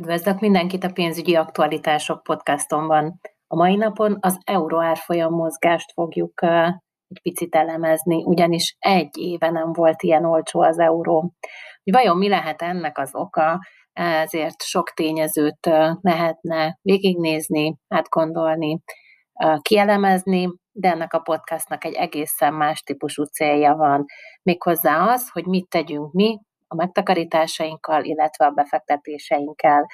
Üdvözlök mindenkit a pénzügyi aktualitások podcastomban. A mai napon az euró árfolyam mozgást fogjuk egy picit elemezni, ugyanis egy éve nem volt ilyen olcsó az euró. Hogy vajon mi lehet ennek az oka, ezért sok tényezőt lehetne végignézni, átgondolni, kielemezni, de ennek a podcastnak egy egészen más típusú célja van. Méghozzá az, hogy mit tegyünk mi, a megtakarításainkkal, illetve a befektetéseinkkel.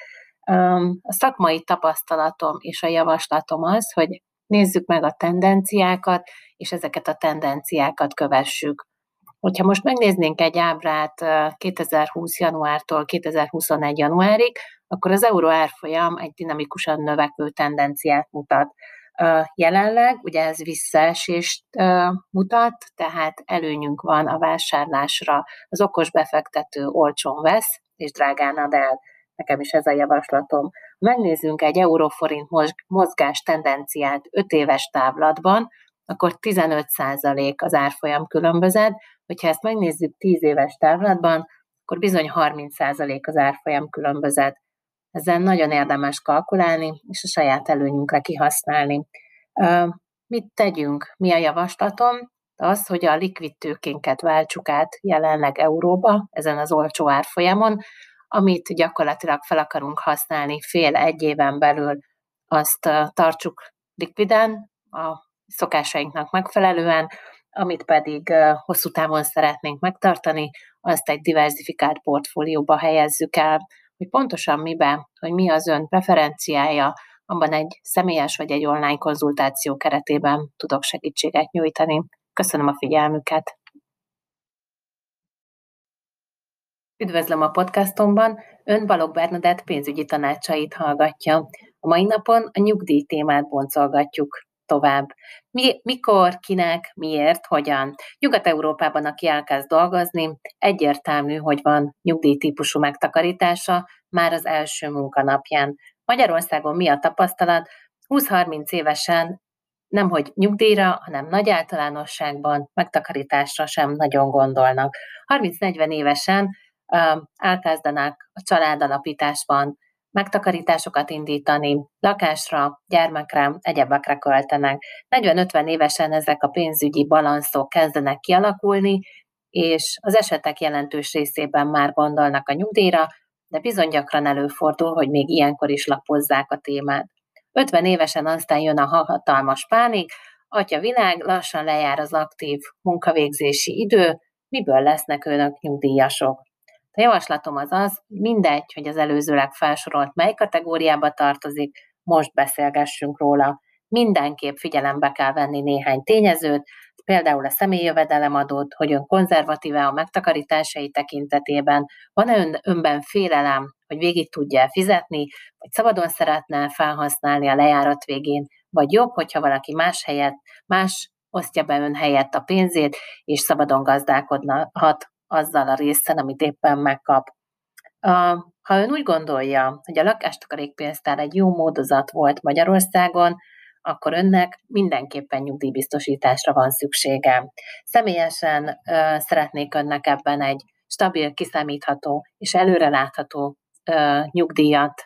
A szakmai tapasztalatom és a javaslatom az, hogy nézzük meg a tendenciákat, és ezeket a tendenciákat kövessük. Hogyha most megnéznénk egy ábrát 2020. januártól 2021. januárig, akkor az euró árfolyam egy dinamikusan növekvő tendenciát mutat. Jelenleg ugye ez visszaesést mutat, tehát előnyünk van a vásárlásra. Az okos befektető olcsón vesz, és drágán ad el. Nekem is ez a javaslatom. Megnézzünk egy euróforint mozgás tendenciát 5 éves távlatban, akkor 15% az árfolyam különbözet, hogyha ezt megnézzük 10 éves távlatban, akkor bizony 30% az árfolyam különbözet. Ezzel nagyon érdemes kalkulálni, és a saját előnyünkre kihasználni. Mit tegyünk? Mi a javaslatom? Az, hogy a likvid tőkénket váltsuk át jelenleg euróba, ezen az olcsó árfolyamon, amit gyakorlatilag fel akarunk használni fél-egy éven belül, azt tartsuk likviden, a szokásainknak megfelelően, amit pedig hosszú távon szeretnénk megtartani, azt egy diversifikált portfólióba helyezzük el, hogy pontosan miben, hogy mi az ön preferenciája, abban egy személyes vagy egy online konzultáció keretében tudok segítséget nyújtani. Köszönöm a figyelmüket! Üdvözlöm a podcastomban, Ön Balog Bernadett pénzügyi tanácsait hallgatja. A mai napon a nyugdíj témát boncolgatjuk tovább. Mi, mikor, kinek, miért, hogyan. Nyugat-Európában, aki elkezd dolgozni, egyértelmű, hogy van nyugdíjtípusú megtakarítása már az első munkanapján. Magyarországon mi a tapasztalat? 20-30 évesen nemhogy nyugdíjra, hanem nagy általánosságban megtakarításra sem nagyon gondolnak. 30-40 évesen elkezdenek a családalapításban megtakarításokat indítani, lakásra, gyermekre, egyebekre költenek. 40-50 évesen ezek a pénzügyi balanszok kezdenek kialakulni, és az esetek jelentős részében már gondolnak a nyugdíjra, de bizony gyakran előfordul, hogy még ilyenkor is lapozzák a témát. 50 évesen aztán jön a hatalmas pánik, atya világ, lassan lejár az aktív munkavégzési idő, miből lesznek önök nyugdíjasok. A javaslatom az az, mindegy, hogy az előzőleg felsorolt mely kategóriába tartozik, most beszélgessünk róla. Mindenképp figyelembe kell venni néhány tényezőt, például a személyi jövedelemadót, hogy ön konzervatíve a megtakarításai tekintetében, van-e ön, önben félelem, hogy végig tudja fizetni, vagy szabadon szeretne felhasználni a lejárat végén, vagy jobb, hogyha valaki más helyett, más osztja be ön helyett a pénzét, és szabadon gazdálkodhat azzal a részen, amit éppen megkap. Ha ön úgy gondolja, hogy a lakástakarékpénztár egy jó módozat volt Magyarországon, akkor önnek mindenképpen nyugdíjbiztosításra van szüksége. Személyesen ö, szeretnék önnek ebben egy stabil, kiszámítható és előrelátható ö, nyugdíjat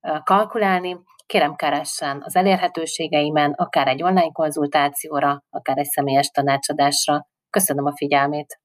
ö, kalkulálni. Kérem keressen az elérhetőségeimen, akár egy online konzultációra, akár egy személyes tanácsadásra. Köszönöm a figyelmét!